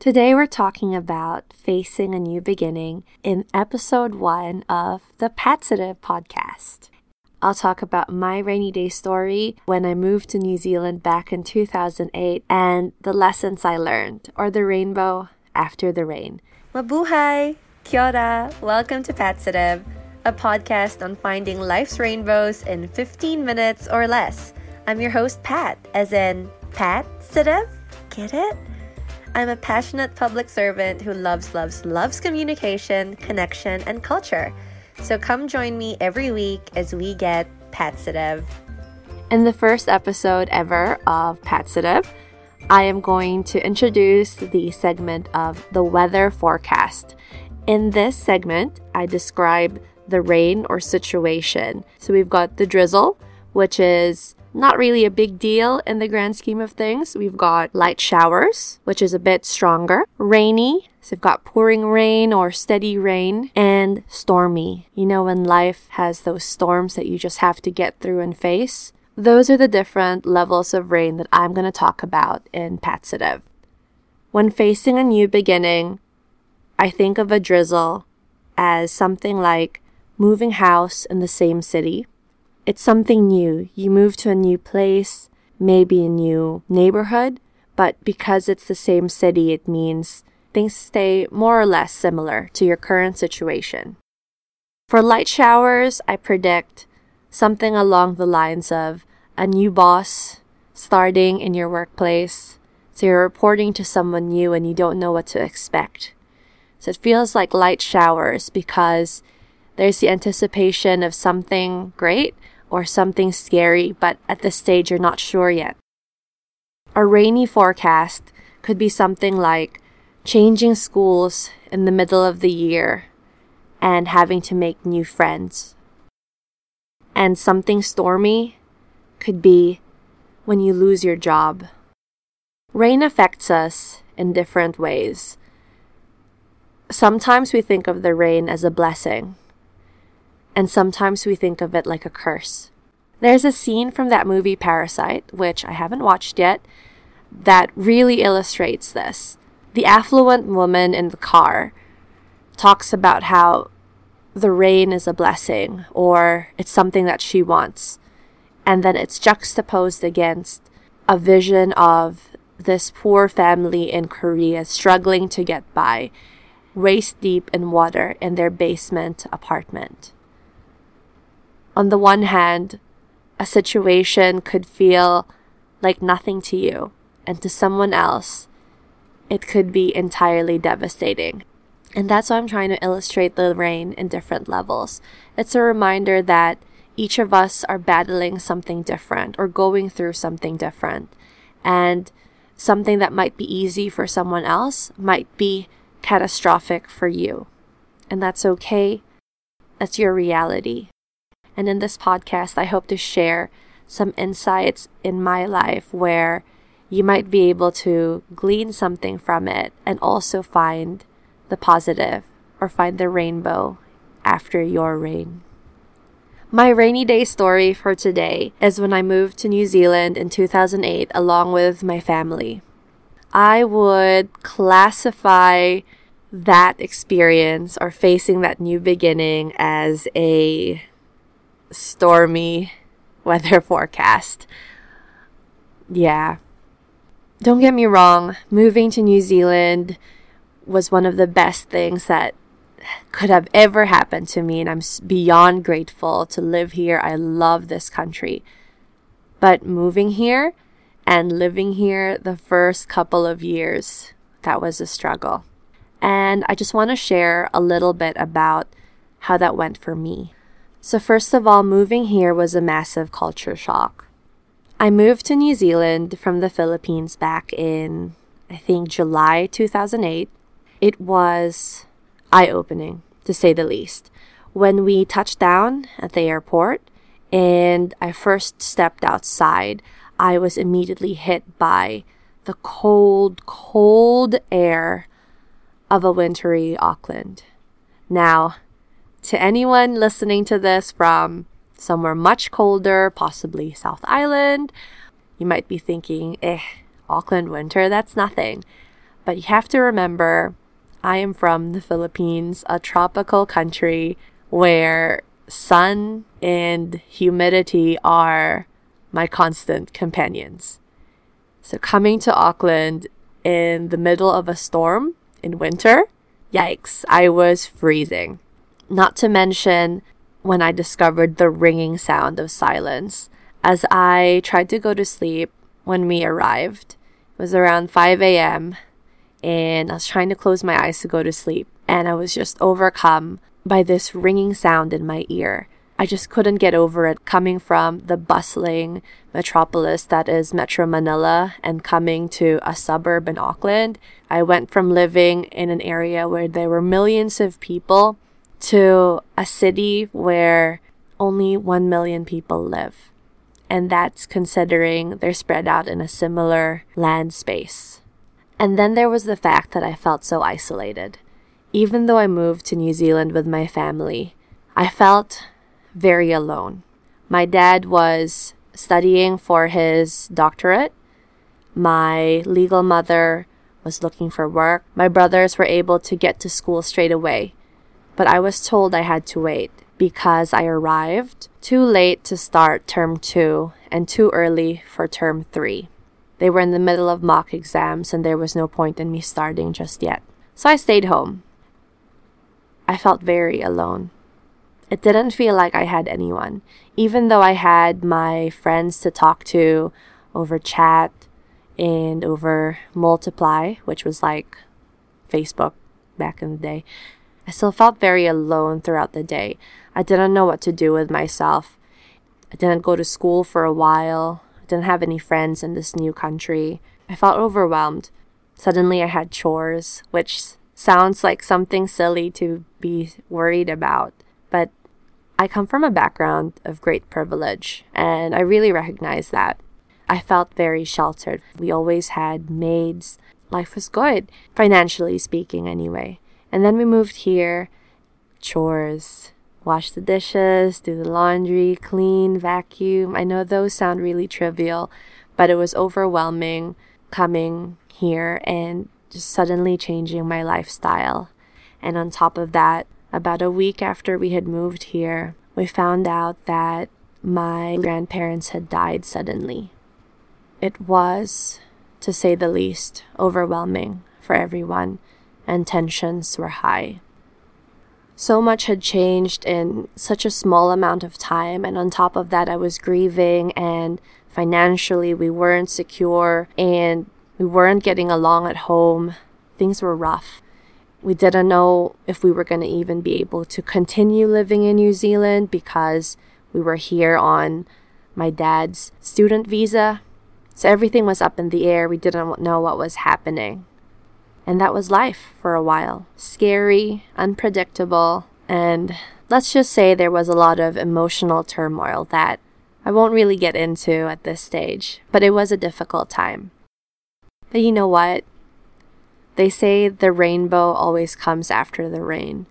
Today we're talking about facing a new beginning in episode one of the Patsitive podcast. I'll talk about my rainy day story when I moved to New Zealand back in 2008 and the lessons I learned, or the rainbow after the rain. Mabuhay! Kia ora! Welcome to Patsitive, a podcast on finding life's rainbows in 15 minutes or less. I'm your host, Pat, as in Pat Sitive. Get it? I'm a passionate public servant who loves, loves, loves communication, connection, and culture. So come join me every week as we get Patsitive. In the first episode ever of Patsitive, I am going to introduce the segment of the weather forecast. In this segment, I describe the rain or situation. So we've got the drizzle, which is not really a big deal in the grand scheme of things. We've got light showers, which is a bit stronger, rainy, so we've got pouring rain or steady rain, and stormy. You know, when life has those storms that you just have to get through and face. Those are the different levels of rain that I'm going to talk about in Patsitive. When facing a new beginning, I think of a drizzle as something like moving house in the same city it's something new. You move to a new place, maybe a new neighborhood, but because it's the same city, it means things stay more or less similar to your current situation. For light showers, I predict something along the lines of a new boss starting in your workplace. So you're reporting to someone new and you don't know what to expect. So it feels like light showers because there's the anticipation of something great or something scary, but at this stage you're not sure yet. A rainy forecast could be something like changing schools in the middle of the year and having to make new friends. And something stormy could be when you lose your job. Rain affects us in different ways. Sometimes we think of the rain as a blessing and sometimes we think of it like a curse. There's a scene from that movie Parasite, which I haven't watched yet, that really illustrates this. The affluent woman in the car talks about how the rain is a blessing or it's something that she wants. And then it's juxtaposed against a vision of this poor family in Korea struggling to get by, waist deep in water in their basement apartment on the one hand, a situation could feel like nothing to you, and to someone else, it could be entirely devastating. And that's why I'm trying to illustrate the rain in different levels. It's a reminder that each of us are battling something different or going through something different. And something that might be easy for someone else might be catastrophic for you. And that's okay. That's your reality. And in this podcast, I hope to share some insights in my life where you might be able to glean something from it and also find the positive or find the rainbow after your rain. My rainy day story for today is when I moved to New Zealand in 2008 along with my family. I would classify that experience or facing that new beginning as a stormy weather forecast. Yeah. Don't get me wrong, moving to New Zealand was one of the best things that could have ever happened to me, and I'm beyond grateful to live here. I love this country. But moving here and living here the first couple of years, that was a struggle. And I just want to share a little bit about how that went for me. So, first of all, moving here was a massive culture shock. I moved to New Zealand from the Philippines back in, I think, July 2008. It was eye opening, to say the least. When we touched down at the airport and I first stepped outside, I was immediately hit by the cold, cold air of a wintry Auckland. Now, to anyone listening to this from somewhere much colder, possibly South Island, you might be thinking, eh, Auckland winter, that's nothing. But you have to remember, I am from the Philippines, a tropical country where sun and humidity are my constant companions. So coming to Auckland in the middle of a storm in winter, yikes, I was freezing. Not to mention when I discovered the ringing sound of silence. As I tried to go to sleep when we arrived, it was around 5 a.m., and I was trying to close my eyes to go to sleep, and I was just overcome by this ringing sound in my ear. I just couldn't get over it coming from the bustling metropolis that is Metro Manila and coming to a suburb in Auckland. I went from living in an area where there were millions of people to a city where only 1 million people live. And that's considering they're spread out in a similar land space. And then there was the fact that I felt so isolated. Even though I moved to New Zealand with my family, I felt very alone. My dad was studying for his doctorate. My legal mother was looking for work. My brothers were able to get to school straight away. But I was told I had to wait because I arrived too late to start term two and too early for term three. They were in the middle of mock exams and there was no point in me starting just yet. So I stayed home. I felt very alone. It didn't feel like I had anyone, even though I had my friends to talk to over chat and over Multiply, which was like Facebook back in the day. I still felt very alone throughout the day. I didn't know what to do with myself. I didn't go to school for a while. I didn't have any friends in this new country. I felt overwhelmed. Suddenly, I had chores, which sounds like something silly to be worried about. But I come from a background of great privilege, and I really recognize that. I felt very sheltered. We always had maids. Life was good, financially speaking, anyway. And then we moved here, chores, wash the dishes, do the laundry, clean, vacuum. I know those sound really trivial, but it was overwhelming coming here and just suddenly changing my lifestyle. And on top of that, about a week after we had moved here, we found out that my grandparents had died suddenly. It was, to say the least, overwhelming for everyone, and tensions were high. So much had changed in such a small amount of time, and on top of that, I was grieving, and financially, we weren't secure, and we weren't getting along at home. Things were rough. We didn't know if we were going to even be able to continue living in New Zealand because we were here on my dad's student visa. So everything was up in the air. We didn't know what was happening. And that was life for a while. Scary, unpredictable, and let's just say there was a lot of emotional turmoil that I won't really get into at this stage, but it was a difficult time. But you know what? They say the rainbow always comes after the rain.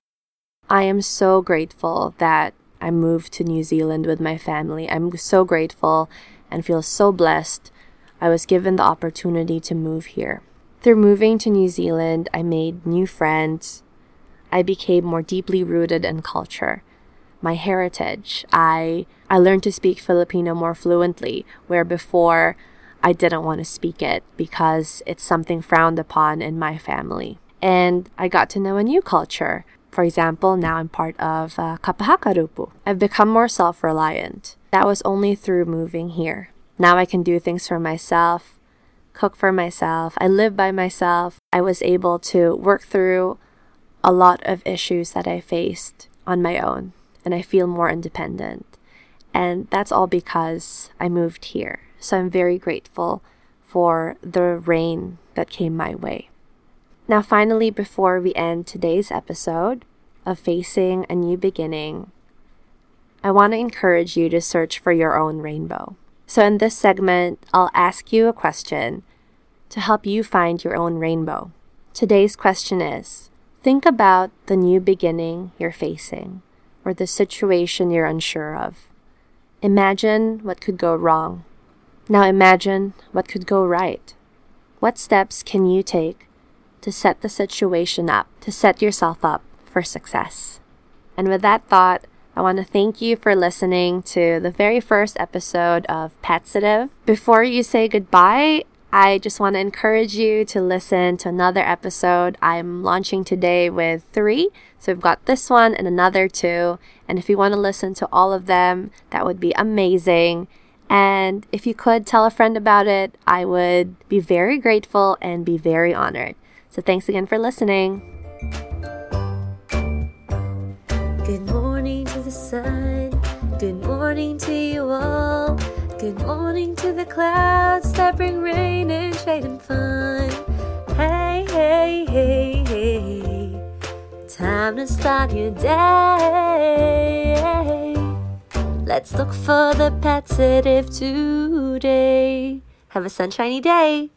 I am so grateful that I moved to New Zealand with my family. I'm so grateful and feel so blessed I was given the opportunity to move here. Through moving to New Zealand, I made new friends. I became more deeply rooted in culture, my heritage. I I learned to speak Filipino more fluently, where before I didn't want to speak it because it's something frowned upon in my family. And I got to know a new culture. For example, now I'm part of uh, kapa haka rōpū. I've become more self reliant. That was only through moving here. Now I can do things for myself, cook for myself, I live by myself. I was able to work through a lot of issues that I faced on my own, and I feel more independent. And that's all because I moved here. So I'm very grateful for the rain that came my way. Now, finally, before we end today's episode of Facing a New Beginning, I want to encourage you to search for your own rainbow. So, in this segment, I'll ask you a question to help you find your own rainbow. Today's question is Think about the new beginning you're facing or the situation you're unsure of. Imagine what could go wrong now imagine what could go right. What steps can you take to set the situation up, to set yourself up for success. And with that thought, I want to thank you for listening to the very first episode of Patsitive. Before you say goodbye, I just want to encourage you to listen to another episode. I'm launching today with three. So we've got this one and another two. And if you want to listen to all of them, that would be amazing. And if you could tell a friend about it, I would be very grateful and be very honored. So thanks again for listening. Sun. Good morning to you all. Good morning to the clouds that bring rain and shade and fun. Hey, hey, hey, hey. Time to start your day. Let's look for the positive today. Have a sunshiny day.